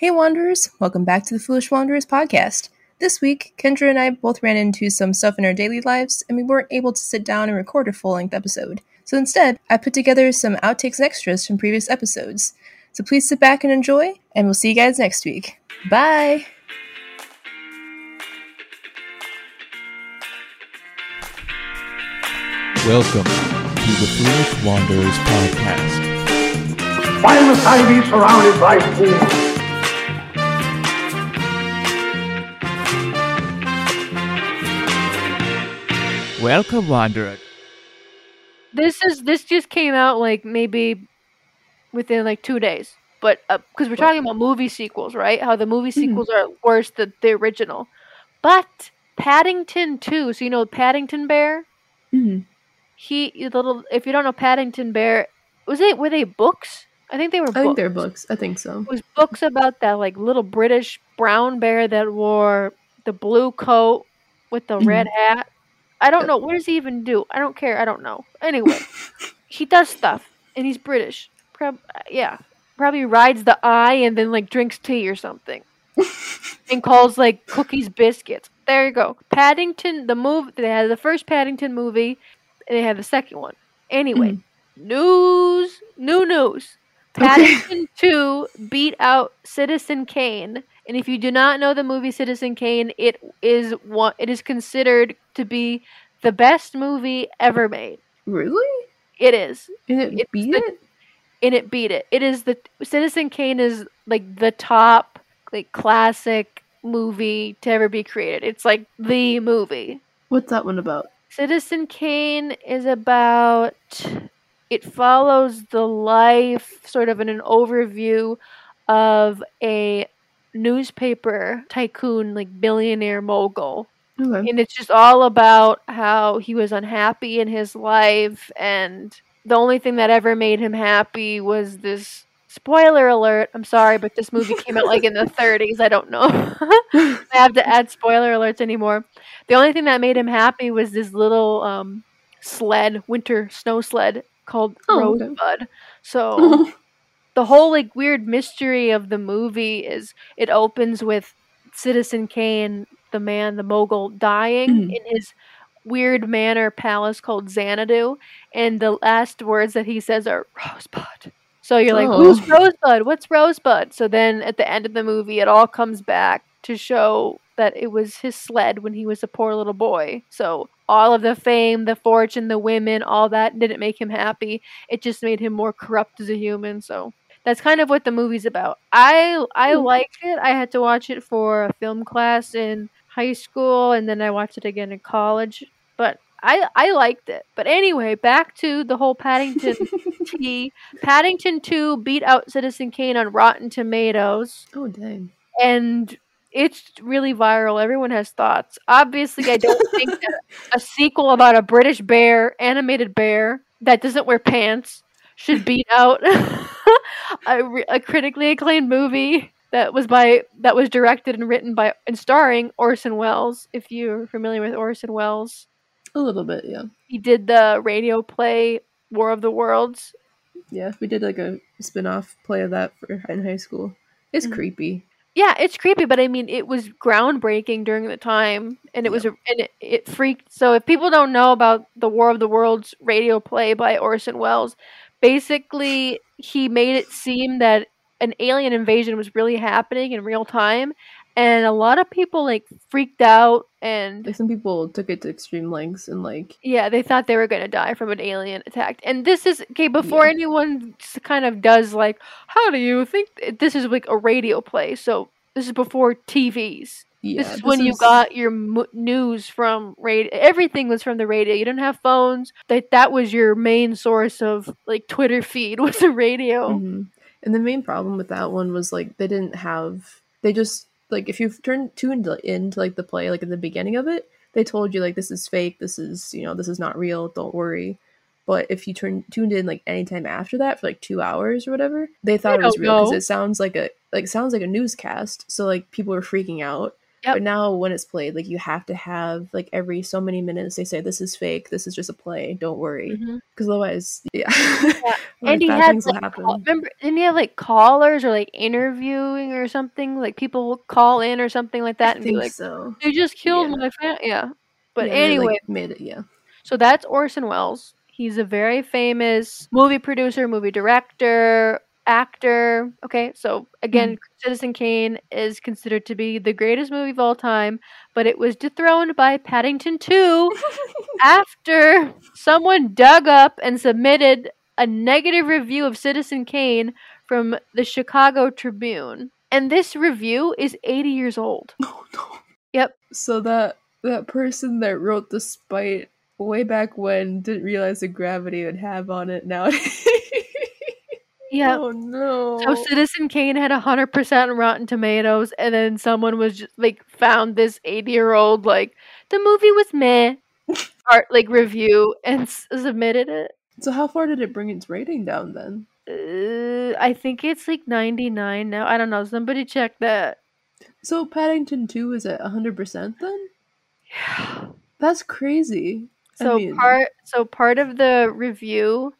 Hey, Wanderers! Welcome back to the Foolish Wanderers podcast. This week, Kendra and I both ran into some stuff in our daily lives, and we weren't able to sit down and record a full length episode. So instead, I put together some outtakes and extras from previous episodes. So please sit back and enjoy, and we'll see you guys next week. Bye! Welcome to the Foolish Wanderers podcast. Why must I be surrounded by fools? Welcome, Wanderer. This is this just came out like maybe within like two days, but uh, because we're talking about movie sequels, right? How the movie hmm. sequels are worse than the original. But Paddington Two, so you know Paddington Bear. Mhm. He little. If you don't know Paddington Bear, was it were they books? I think they were. I books. think they're books. I think so. It was books about that like little British brown bear that wore the blue coat with the hmm. red hat. I don't know. What does he even do? I don't care. I don't know. Anyway, he does stuff and he's British. Prob- uh, yeah. Probably rides the eye and then like drinks tea or something. and calls like cookies biscuits. There you go. Paddington, the move they had the first Paddington movie and they had the second one. Anyway, mm. news, new news. Paddington 2 beat out Citizen Kane. And if you do not know the movie Citizen Kane, it is one it is considered to be the best movie ever made. Really? It is. And it It's beat the- it? And it beat it. It is the Citizen Kane is like the top like classic movie to ever be created. It's like the movie. What's that one about? Citizen Kane is about it follows the life sort of in an overview of a newspaper tycoon like billionaire mogul. Okay. and it's just all about how he was unhappy in his life and the only thing that ever made him happy was this spoiler alert. I'm sorry but this movie came out like in the 30s i don't know i have to add spoiler alerts anymore. The only thing that made him happy was this little um, sled winter snow sled called Oh, okay. so the whole like weird mystery of the movie is it opens with Citizen Kane, the man, the mogul, dying Mhm. in his weird manor palace called Xanadu, and the last words that he says are Rosebud. So you're like, Oh. who's Rosebud? What's Rosebud? So then at the end of the movie, it all comes back to show that it was his sled when he was a poor little boy. So all of the fame, the fortune, the women, all that didn't make him happy. It just made him more corrupt as a human. So that's kind of what the movie's about. I I Hmm. liked it. I had to watch it for a film class in high school, and then I watched it again in college. But I I liked it. But anyway, back to the whole Paddington T. Paddington Two beat out Citizen Kane on Rotten Tomatoes Oh, dang. and it's really viral. Everyone has thoughts. Obviously, I don't think that a sequel about a British bear, animated bear that doesn't wear pants, should beat out a, re- a critically acclaimed movie that was by that was directed and written by and starring Orson Welles. If you're familiar with Orson Welles, A little bit, yeah. he did the radio play War of the Worlds. Yeah, we did like a spin off play of that for, in high school. It's Mhm. creepy. Yeah, it's creepy, but I mean, it was groundbreaking during the time, and it was a, and it, it freaked. So if people don't know about the War of the Worlds radio play by Orson Welles, basically he made it seem that an alien invasion was really happening in real time, and a lot of people like freaked out and Like some people took it to extreme lengths and like yeah, they thought they were going to die from an alien attack. And this is okay before Yeah. anyone kind of does like, how do you think this is like a radio play? So this is before TVs. Yeah. this is when you got your mo- news from radio. Everything was from the radio. You didn't have phones. That that was your main source of like Twitter feed was the radio. Mhm. And the main problem with that one was like they didn't have they just like if you turned tuned into like the play like at the beginning of it, they told you like this is fake, this is you know this is not real, don't worry. But if you turn tuned in like anytime after that for like two hours or whatever, they thought it was real because it sounds like a like sounds like a newscast. So like people were freaking out. Yep. But now when it's played, like you have to have like every so many minutes they say this is fake, this is just a play, don't worry. Mm-hmm. Because otherwise, yeah. And Like, he had like, call- remember, didn't he have like callers or like interviewing or something? Like people will call in or something like that I and be like, so. "They just killed Yeah. my fan." Yeah, but Yeah, anyway, like, made it, yeah. So that's Orson Welles. He's a very famous movie producer, movie director, actor. Okay, so again, mm-hmm. Citizen Kane is considered to be the greatest movie of all time, but it was dethroned by Paddington 2 after someone dug up and submitted a negative review of Citizen Kane from the Chicago Tribune. And this review is 80 years old. Oh no. Yep. So that that person that wrote the spite way back when didn't realize the gravity it would have on it nowadays. Yeah. Oh no. So Citizen Kane had hundred percent Rotten Tomatoes, and then someone was just like found this eighty-year-old like the movie was meh art like review and s- submitted it. So how far did it bring its rating down then? Uh, I think it's like ninety-nine now. I don't know. Somebody check that. So Paddington 2 is at 100% then? Yeah. That's crazy. I So mean- part so part of the review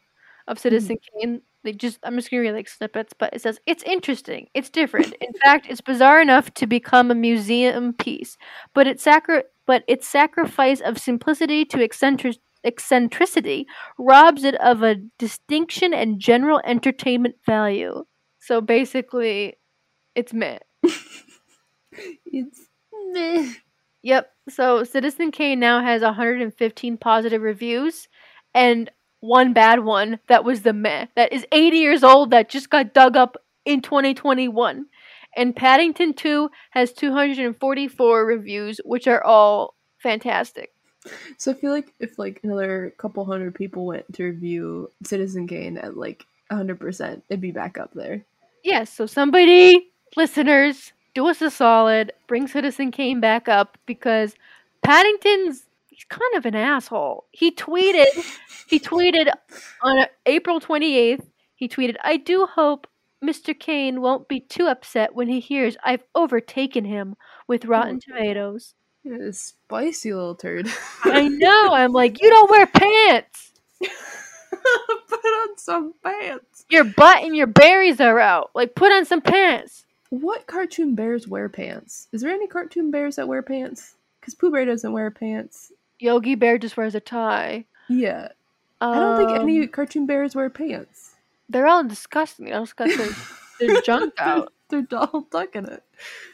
of Citizen Kane, they just I'm just gonna read like snippets, but it says it's interesting, it's different. In fact, it's bizarre enough to become a museum piece, but its sacri- but its sacrifice of simplicity to eccentric- eccentricity robs it of a distinction and general entertainment value. So basically, it's meh. It's meh. Yep. So Citizen Kane now has 115 positive reviews and one bad one that was the meh. That is 80 years old that just got dug up in 2021. And Paddington 2 has 244 reviews, which are all fantastic. So I feel like if like another couple hundred people went to review Citizen Kane at like 100%, it'd be back up there. Yes, so somebody, listeners, do us a solid, bring Citizen Kane back up because Paddington's he's kind of an asshole. He tweeted he tweeted on April 28th, he tweeted, "I do hope Mr. Kane won't be too upset when he hears I've overtaken him with oh Rotten Tomatoes." Yeah, spicy little turd. I know. I'm like, "You don't wear pants. Put on some pants. Your butt and your berries are out. Like put on some pants." What cartoon bears wear pants? Is there any cartoon bears that wear pants? Because Pooh Bear doesn't wear pants. Yogi Bear just wears a tie. Yeah. I don't think any Um, cartoon bears wear pants. They're all disgusting. They all just got their, their junk They're, out. they're all stuck in it.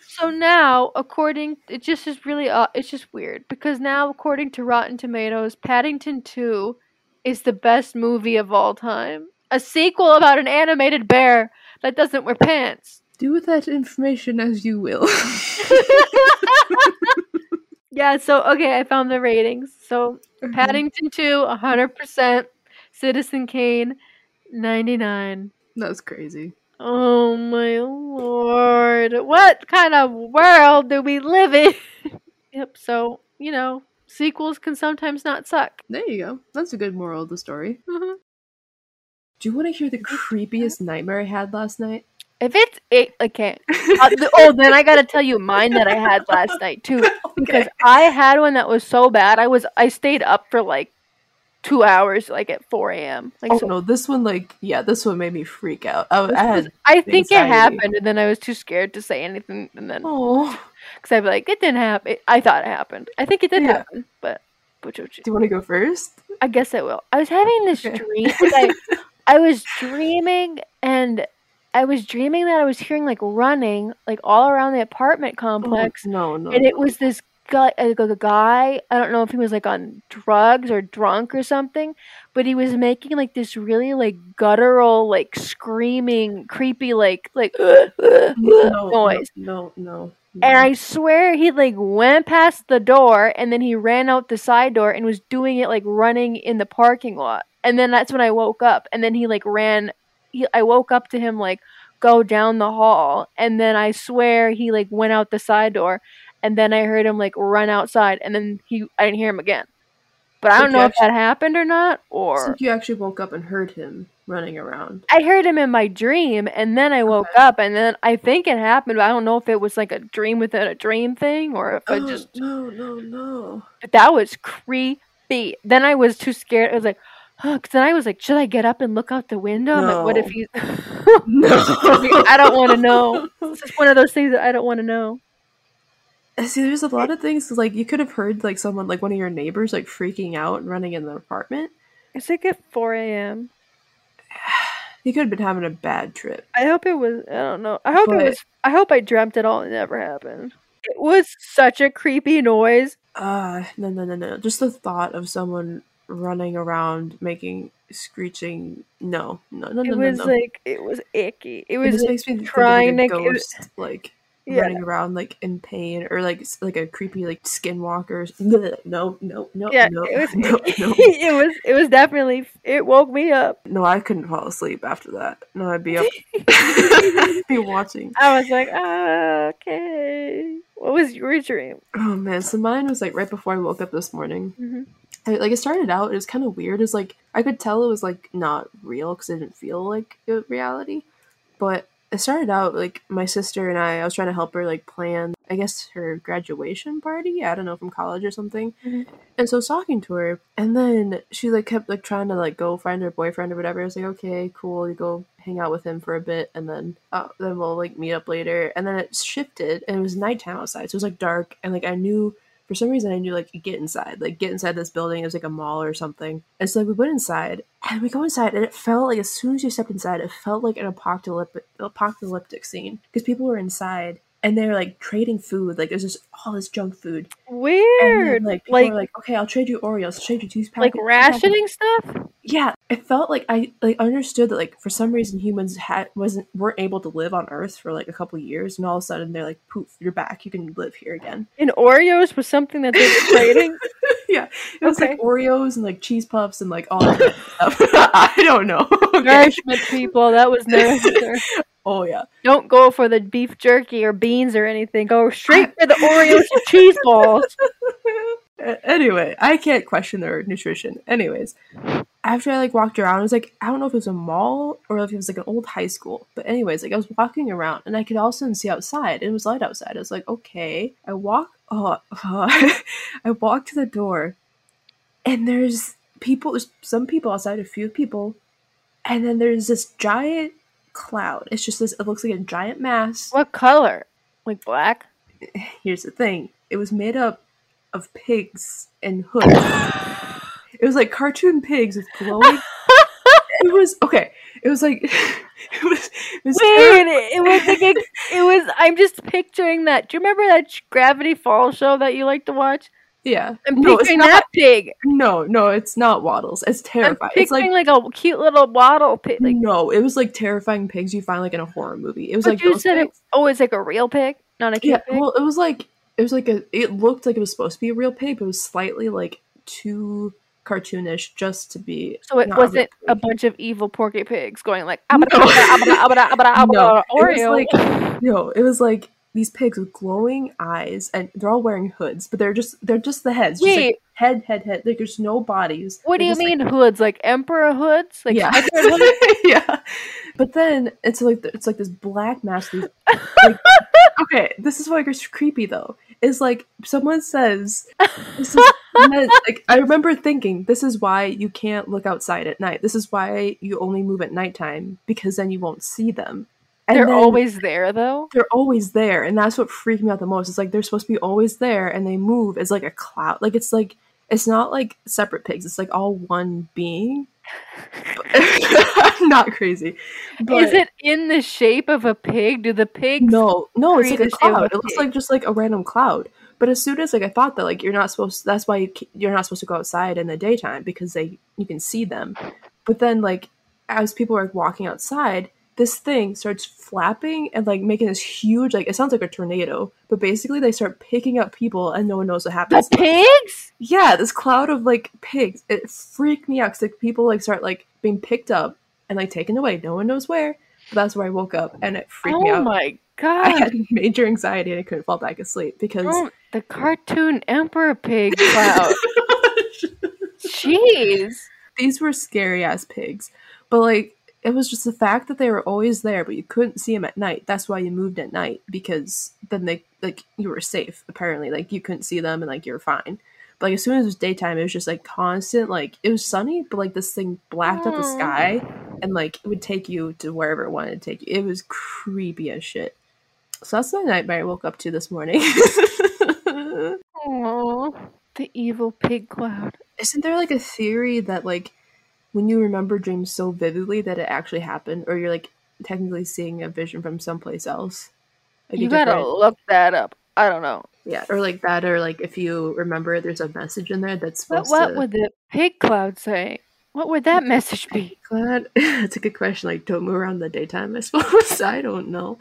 So now, according, it just is really, uh, it's just weird because now, according to Rotten Tomatoes, Paddington Two is the best movie of all time. A sequel about an animated bear that doesn't wear pants. Do with that information as you will. Yeah. So okay, I found the ratings. So Mm-hmm. Paddington Two, hundred percent. Citizen Kane, ninety nine. That's crazy. Oh my lord. What kind of world do we live in? yep, so, you know, sequels can sometimes not suck. There you go. That's a good moral of the story. Mhm. Do you want to hear the creepiest nightmare I had last night? If it's it, okay. Uh, oh, then I gotta tell you mine that I had last night too, because I had one that was so bad. I was I stayed up for like two hours, like at four a.m. Like Oh so, no, this one like yeah, this one made me freak out. I, I had I think it happened, and then I was too scared to say anything, and then oh. because I'd be like, it didn't happen. I thought it happened. I think it did Yeah. happen, but. Do you want to go first? I guess I will. I was having this Okay. dream. Like I, I was dreaming, and I was dreaming that I was hearing like running, like all around the apartment oh, complex, Oh, no, no. and it was this guy. Uh, a, a guy. I don't know if he was like on drugs or drunk or something, but he was making like this really like guttural, like screaming, creepy, like like no, noise. No, no, no. And I swear he like went past the door and then he ran out the side door and was doing it like running in the parking lot. And then that's when I woke up. And then he like ran. He, I woke up to him like go down the hall. And then I swear he like went out the side door. And then I heard him like run outside. And then he I didn't hear him again. but I don't know if that happened or not. Or you actually woke up and heard him running around. I heard him in my dream, and then I woke up, and then I think it happened. But I don't know if it was like a dream within a dream thing, or if I oh, just. no, no, no. But that was creepy. Then I was too scared. I was like, 'cause then I was like, should I get up and look out the window? I'm like, what if No. he's. No. I don't want to know. It's just one of those things that I don't want to know. See, there's a lot of things like you could have heard like someone like one of your neighbors like freaking out and running in the apartment. It's like at 4 a.m. He could have been having a bad trip. I hope it was. I don't know. I hope But- it was. I hope I dreamt it all. and It never happened. It was such a creepy noise. Uh no no no no. Just the thought of someone running around making screeching no no no no It no, was no. like it was icky. It It was just like, makes me think trying of like a ghost like Yeah. running around like in pain or like like a creepy like skinwalker. No no no no yeah. no it was. no no. it was. It was definitely. It woke me up. No, I couldn't fall asleep after that. No, I'd be up, be watching. I was like, ah, okay. What was your dream? Oh man, so mine was like right before I woke up this morning. Mhm. I, like it started out, it was kind of weird. It was like I could tell it was like not real because it didn't feel like reality. But it started out like my sister and I. I was trying to help her like plan, I guess her graduation party. I don't know from college or something. Mhm. And so I was talking to her, and then she like kept like trying to like go find her boyfriend or whatever. I was like, okay, cool. You go hang out with him for a bit, and then uh, then we'll like meet up later. And then it shifted, and it was nighttime outside, so it was like dark, and like I knew for some reason I knew like get inside, like get inside this building. It was like a mall or something. And so like we went inside, and we go inside, and it felt like as soon as you stepped inside, it felt like an apocalyptic apocalyptic scene because people were inside. And they're like trading food, like there's just all this junk food. And then, Weird. like people like were like, okay, I'll trade you Oreos, I'll trade you two like packets. rationing stuff. Yeah, it felt like I like understood that like for some reason humans had wasn't weren't able to live on Earth for like a couple years, and all of a sudden they're like, poof, you're back, you can live here again. And Oreos was something that they were trading. yeah, it was Okay. like Oreos and like cheese puffs and like all that stuff. I don't know. Okay. Nourishment, people. That was nourishment. Oh yeah. Don't go for the beef jerky or beans or anything. Go straight for the Oreos and cheese balls. Anyway, I can't question their nutrition. Anyways, after I like walked around, it was like I don't know if it was a mall or if it was like an old high school. But anyways, like I was walking around and I could also see outside. It was light outside. I was like, okay. I walk. Oh, I walk to the door, and there's people. There's some people outside. A few people, and then there's this giant cloud. It's just this. It looks like a giant mass. What color? Like black? Here's the thing. It was made up of pigs and hoods. it was like cartoon pigs with glowing. it was okay. It was like it was. It was Wait, it was like a, it was. I'm just picturing that. Do you remember that Gravity Falls show that you like to watch? yeah. I'm no, picturing not. that pig. No, no, it's not waddles. It's I'm terrifying. It's like. like, a cute little waddle pig. Like, no, it was like terrifying pigs you find like in a horror movie. It was like you those said it. Oh, it's like a real pig, not a cute Yeah, pig. well, it was like it was like a. It looked like it was supposed to be a real pig, but it was slightly like too cartoonish just to be. so it not a real wasn't a bunch of evil porky pigs going like No. abada, abada, abada, it was like no, it was like these pigs with glowing eyes, and they're all wearing hoods, but they're just they're just the heads, just Wait. like head, head, head. Like there's no bodies. what do They're you just, like- mean hoods? Like emperor hoods? Like yeah, hoods? yeah. But then it's like it's like this black mass. These, like, okay, this is why it gets creepy though. Is like someone says this is meant, like I remember thinking this is why you can't look outside at night. This is why you only move at nighttime because then you won't see them. And They're then- always there though. they're always there and that's what freaked me out the most it's like they're supposed to be always there and they move as like a cloud like it's like it's not like separate pigs it's like all one being not crazy but Is it in the shape of a pig? Do the pigs? no no it's like a the shape of cloud a it looks like just like a random cloud but as soon as like i thought that like you're not supposed that's why you, you're not supposed to go outside in the daytime because they you can see them but then like as people are walking outside this thing starts flapping and like making this huge like it sounds like a tornado but basically they start picking up people and no one knows what The happens pigs? yeah this cloud of like pigs it freaked me out because like people like start like being picked up and like taken away no one knows where but that's where i woke up and it freaked me out. Oh out my i had major anxiety and i couldn't fall back asleep because Oh, the cartoon emperor pig cloud. Jeez. these were scary ass pigs. But like it was just the fact that they were always there, but you couldn't see them at night. That's why you moved at night because then they like you were safe. Apparently, like you couldn't see them and like you're fine. But like as soon as it was daytime, it was just like constant. Like it was sunny, but like this thing blacked out the sky and like it would take you to wherever it wanted to take you. It was creepy as shit. So that's the nightmare I woke up to this morning. Aww. The evil pig cloud. Isn't there like a theory that like when you remember dreams so vividly that it actually happened, or you're like technically seeing a vision from someplace else? Like You gotta different- look that up. I don't know. yeah, or like that, or like if you remember, there's a message in there that's supposed what to. would the pig cloud say? What would that message be? Glad it's a good question. Like, don't move around in the daytime. I suppose I don't know.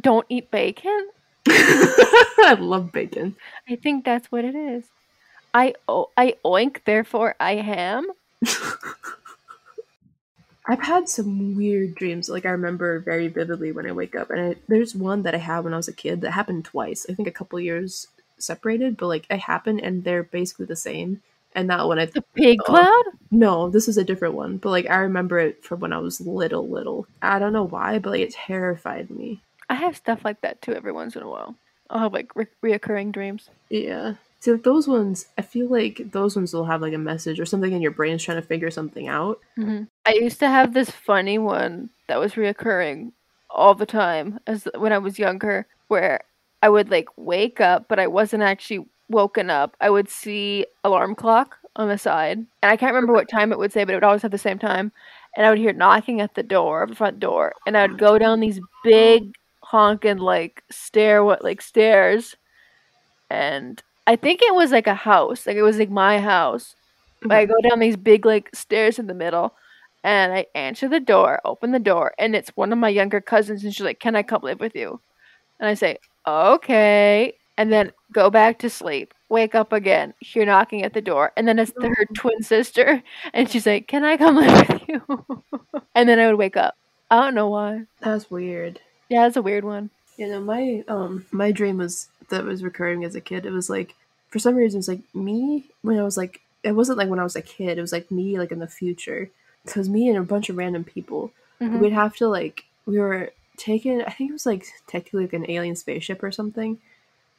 Don't eat bacon? I love bacon. I think that's what it is. I o- I oink, therefore I ham. I've had some weird dreams. Like I remember very vividly when I wake up, and I, there's one that I had when I was a kid that happened twice. I think a couple years separated, but like it happened, and they're basically the same. And that one, I The pig Oh. cloud? no, this is a different one. But like I remember it from when I was little, little. I don't know why, but like it terrified me. I have stuff like that too every once in a while. I'll have like re- reoccurring dreams. Yeah. See, like those ones, I feel like those ones will have like a message or something in your brain's trying to figure something out. hmm I used to have this funny one that was reoccurring all the time as when I was younger, where I would like wake up, but I wasn't actually woken up. I would see alarm clock on the side, and I can't remember what time it would say, but it would always have the same time. And I would hear knocking at the door, the front door, and I would go down these big honking like stair, what like stairs, and I think it was like a house, like it was like my house. But I mm-hmm. go down these big like stairs in the middle, and I answer the door, open the door, and it's one of my younger cousins, and she's like, "Can I come live with you?" And I say, "Okay," and then go back to sleep. Wake up again, hear knocking at the door, and then it's the, her oh. twin sister, and she's like, "Can I come live with you?" and then I would wake up. I don't know why. That's weird. Yeah, it's a weird one. You know, my um my dream was that was recurring as a kid. It was like for some reason it's like me when I was like it wasn't like when I was a kid. It was like me like in the future. It was me and a bunch of random people. Mhm. We'd have to like we were taken. I think it was like technically like an alien spaceship or something.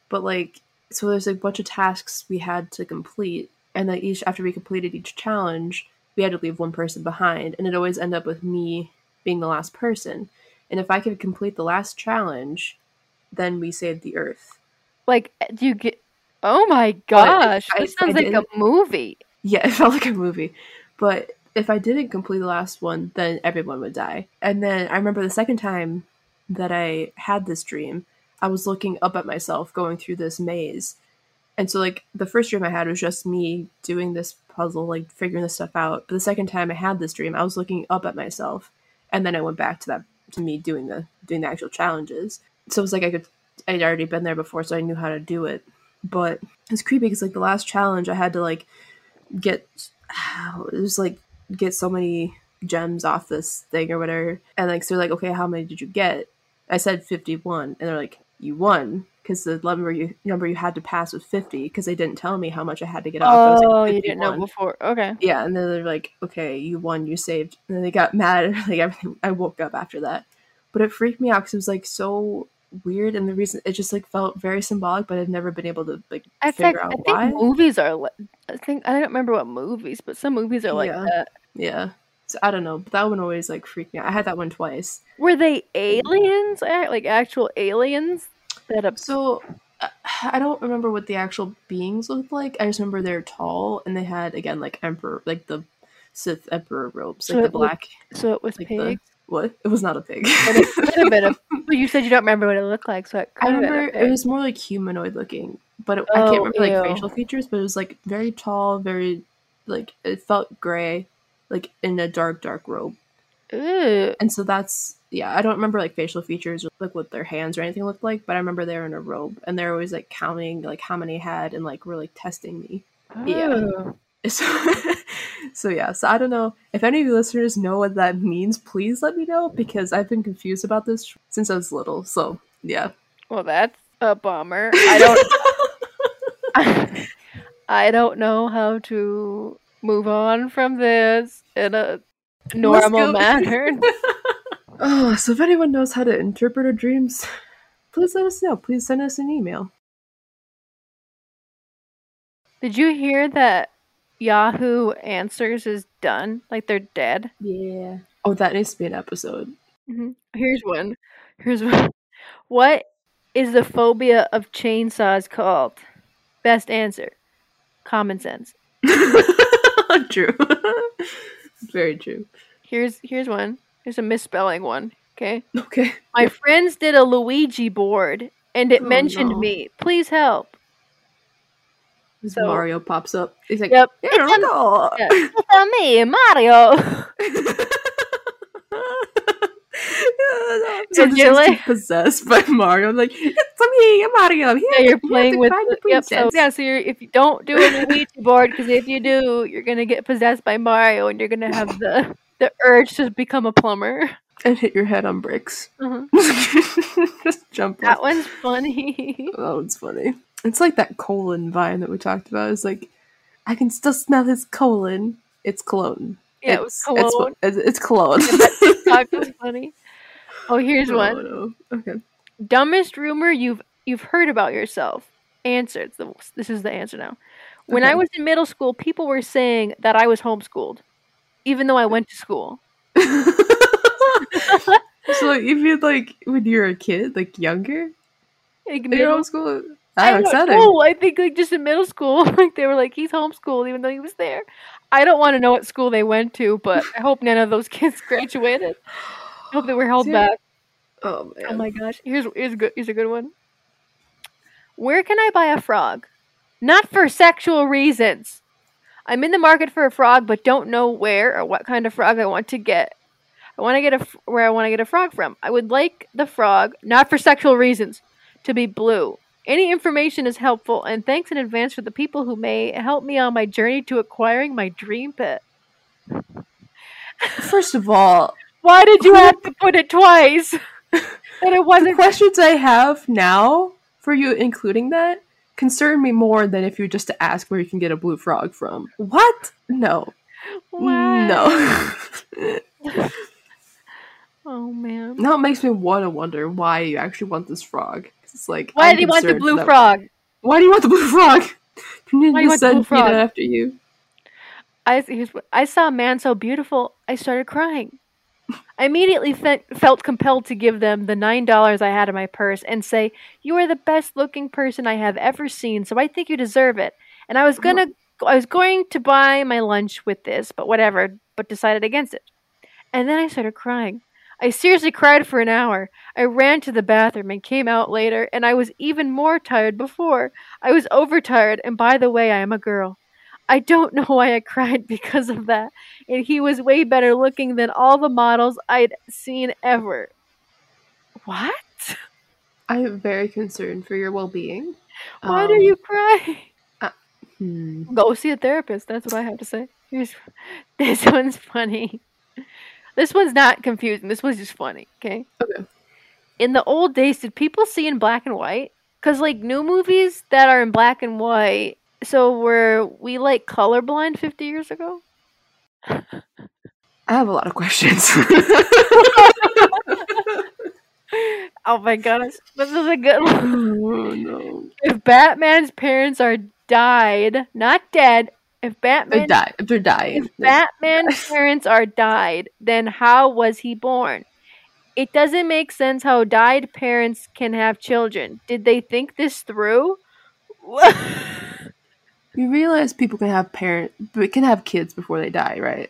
But like so there's like a bunch of tasks we had to complete, and then each after we completed each challenge, we had to leave one person behind, and it always ended up with me being the last person. And if I could complete the last challenge, then we saved the Earth. Like, do you get? Oh my gosh, I- this sounds like a movie. Yeah, it felt like a movie. But if I didn't complete the last one, then everyone would die. And then I remember the second time that I had this dream, I was looking up at myself going through this maze. And so, like, the first dream I had was just me doing this puzzle, like, figuring this stuff out. But the second time I had this dream, I was looking up at myself. And then I went back to that, to me doing the, doing the actual challenges. So it was like I could, I'd already been there before, so I knew how to do it. But it's creepy because, like, the last challenge, I had to, like, get it was like get so many gems off this thing or whatever and like so they're like okay how many did you get i said 51 and they're like you won because the number you number you had to pass was 50 because they didn't tell me how much i had to get off was like, Oh, you didn't know before. Okay. yeah and then they're like okay you won you saved and then they got mad at like everything i woke up after that but it freaked me out because it was like so weird and the reason it just like felt very symbolic but i've never been able to like I figure think out I think why movies are. Li- I think I don't remember what movies, but some movies are like Yeah. that. Yeah. So I don't know, but that one always like freaked me out. I had that one twice. Were they aliens? Like actual aliens? That ab- So uh, I don't remember what the actual beings looked like. I just remember they're tall and they had again like emperor, like the Sith emperor robes, So like the black. so it was like pigs. the what? It was not a pig. But it could have been you said you don't remember what it looked like, so it I could have been a remember it was more like humanoid looking, but it, I Oh, can't remember like facial features. But it was like very tall, very like it felt gray, like in a dark, dark robe. Ew. And so that's yeah, I don't remember like facial features or like what their hands or anything looked like, but I remember they were in a robe and they're always like counting like how many had and like were like testing me. Yeah. Oh. So, so yeah, so I don't know if any of you listeners know what that means. Please let me know because I've been confused about this since I was little. So yeah, Well, that's a bummer. I don't. I don't know how to move on from this in a normal go. manner. Oh, so if anyone knows how to interpret our dreams, please let us know. Please send us an email. Did you hear that Yahoo Answers is done? Like they're dead? Yeah. Oh, that needs to be an episode. hmm Here's one. Here's one. What is the phobia of chainsaws called? Best answer. Common sense. true. Very true. Here's here's one. Here's a misspelling one. Okay. Okay. My friends did a Luigi board and it Oh, mentioned no. me. Please help. So- Mario pops up. He's like, Yep. It's Yeah. It's a me, Mario. so Did this you is like- possessed by Mario. I'm like, it's me, I'm Mario. I'm here. Yeah, you're playing with. The, yep. So yeah. So you're if you don't do a Luigi board because if you do, you're gonna get possessed by Mario and you're gonna have the the urge to become a plumber. and hit your head on bricks. Mhm. Just jump That off. one's funny. Oh, it's funny. It's like that colon vine that we talked about. It's like, I can still smell his colon. It's cologne. Yeah, it was cologne. It's, it's, it's cologne. Talk was funny. Oh, here's Oh, one. no. Okay. Dumbest rumor you've you've heard about yourself. Answer. It's the, this is the answer now. When I was in middle school, people were saying that I was homeschooled, even though I went to school. so if you like when you were a kid, like younger, Like, in middle- school, I that's don't exciting. know. I think like just in middle school, like they were like he's homeschooled even though he was there. I don't want to know what school they went to, but I hope none of those kids graduated. I that we're held back. Oh, oh man. Oh my gosh. Here's here's good here's a good one. Where can I buy a frog? Not for sexual reasons. I'm in the market for a frog, but don't know where or what kind of frog I want to get. I want to get a where I want to get a frog from. I would like the frog, not for sexual reasons, to be blue. Any information is helpful, and thanks in advance for the people who may help me on my journey to acquiring my dream pet. First of all, Why did you have to put it twice? that it wasn't questions I have now for you, including that, concern me more than if you were just to ask where you can get a blue frog from. What? No. Why? No. Oh man. now it makes me want to wonder why you actually want this frog. It's like Why I'm do you want the blue that- frog? Why do you want the blue frog? Can you Why you the blue send frog? After you? I I saw a man so beautiful, I started crying. I immediately fe- felt compelled to give them the nine dollars I had in my purse and say, "You are the best looking person I have ever seen, so I think you deserve it." And I was mm. gonna, I was going to buy my lunch with this, but whatever, but decided against it. And then I started crying. I seriously cried for an hour. I ran to the bathroom and came out later, and I was even more tired before. I was overtired, and by the way, I am a girl. I don't know why I cried because of that. And he was way better looking than all the models I'd seen ever. What? I am very concerned for your well-being. Why do Um, you cry? hmm. Go see a therapist. That's what I have to say. Here's, this one's funny. This one's not confusing. This one's just funny. Okay. Okay. In the old days, did people see in black and white? Because like new movies that are in black and white. So were we like colorblind fifty years ago? I have a lot of questions. Oh my gosh, this is a good one. oh no. If Batman's parents are died, not dead, if Batman die. If they're dying. if Batman's parents are died, then how was he born? It doesn't make sense how died parents can have children. Did they think this through? You realize people can have parent, can have kids before they die, right?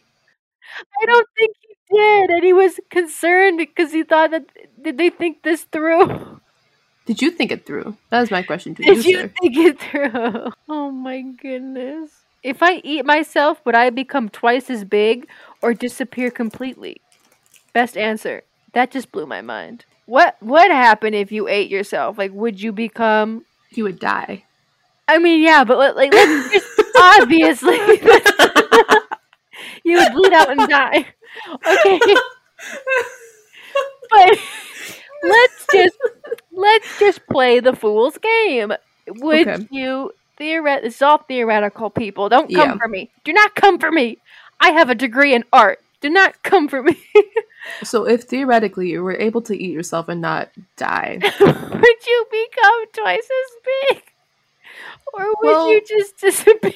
I don't think he did, and he was concerned because he thought that did they think this through? Did you think it through? That was my question to Did you, Did you sir. think it through? Oh my goodness. If I eat myself, would I become twice as big or disappear completely? Best answer. That just blew my mind. What would happen if you ate yourself? Like, would you become? You would die. I mean, yeah, but let- like, obviously, you would bleed out and die. Okay, but let's just let's just play the fool's game. Would Okay. you theoret. It's all theoretical, people. Don't come Yeah. for me. Do not come for me. I have a degree in art. Do not come for me. So if theoretically you were able to eat yourself and not die, would you become twice as big, or would Well- you just disappear?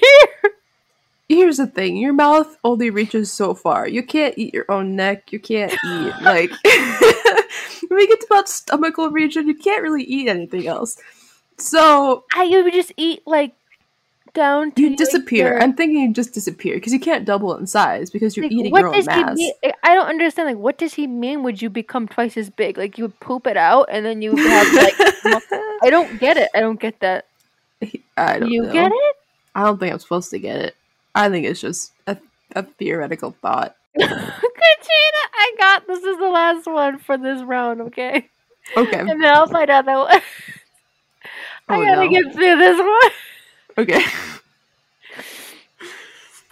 here's the thing: your mouth only reaches so far. You can't eat your own neck. You can't eat like when we get to about stomachal region, you can't really eat anything else. So I you would just eat like down to you like, disappear. your- I'm thinking you just disappear because you can't double in size because you're Like, eating what your own does mass. I don't understand. Like, what does he mean? Would you become twice as big? Like, you would poop it out, and then you would have like. I don't get it. I don't get that. I don't You know. get it? I don't think I'm supposed to get it. I think it's just a, a theoretical thought. Katrina, I got this. Is the last one for this round, okay? Okay. And then I'll find out that one. Oh, I Oh, gotta no. get through this one. Okay.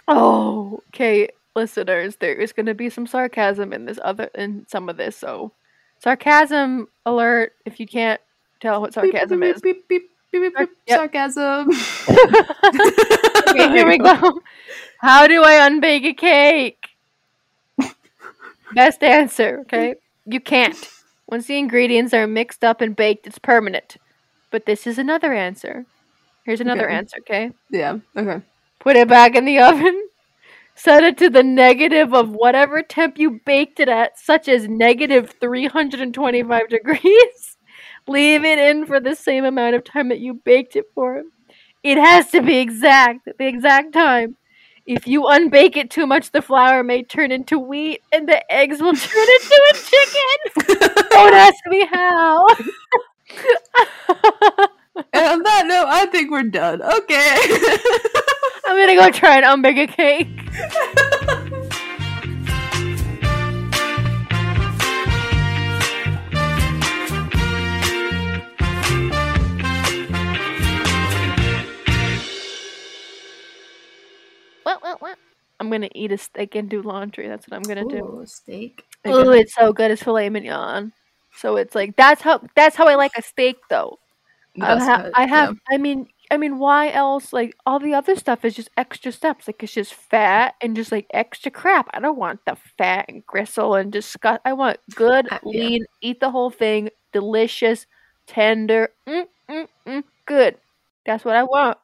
Oh, okay, listeners. There is gonna be some sarcasm in this other in some of this. So, sarcasm alert! If you can't tell what sarcasm beep, is. Beep, beep, beep, beep, Yep. Sarcasm. okay, here we go. How do I unbake a cake? Best answer, okay? You can't. Once the ingredients are mixed up and baked, it's permanent. But this is another answer. Here's another Okay. answer, okay? Yeah. Okay. Put it back in the oven. Set it to the negative of whatever temp you baked it at, such as negative 325 degrees. Leave it in for the same amount of time that you baked it for. It has to be exact, the exact time. If you unbake it too much, the flour may turn into wheat and the eggs will turn into a chicken. Don't ask me how. And on that note, I think we're done. Okay. I'm gonna go try and unbake a cake. gonna eat a steak and do laundry. That's what I'm gonna do. Steak. Oh, it's so good. It's filet mignon. So it's like that's how that's how I like a steak though. I good, I have yeah. I mean I mean why else like all the other stuff is just extra steps like it's just fat and just like extra crap. I don't want the fat and gristle and disgust. I want good, Uh, yeah. lean, eat the whole thing, delicious, tender, mm, mm, mm, good. That's what I want.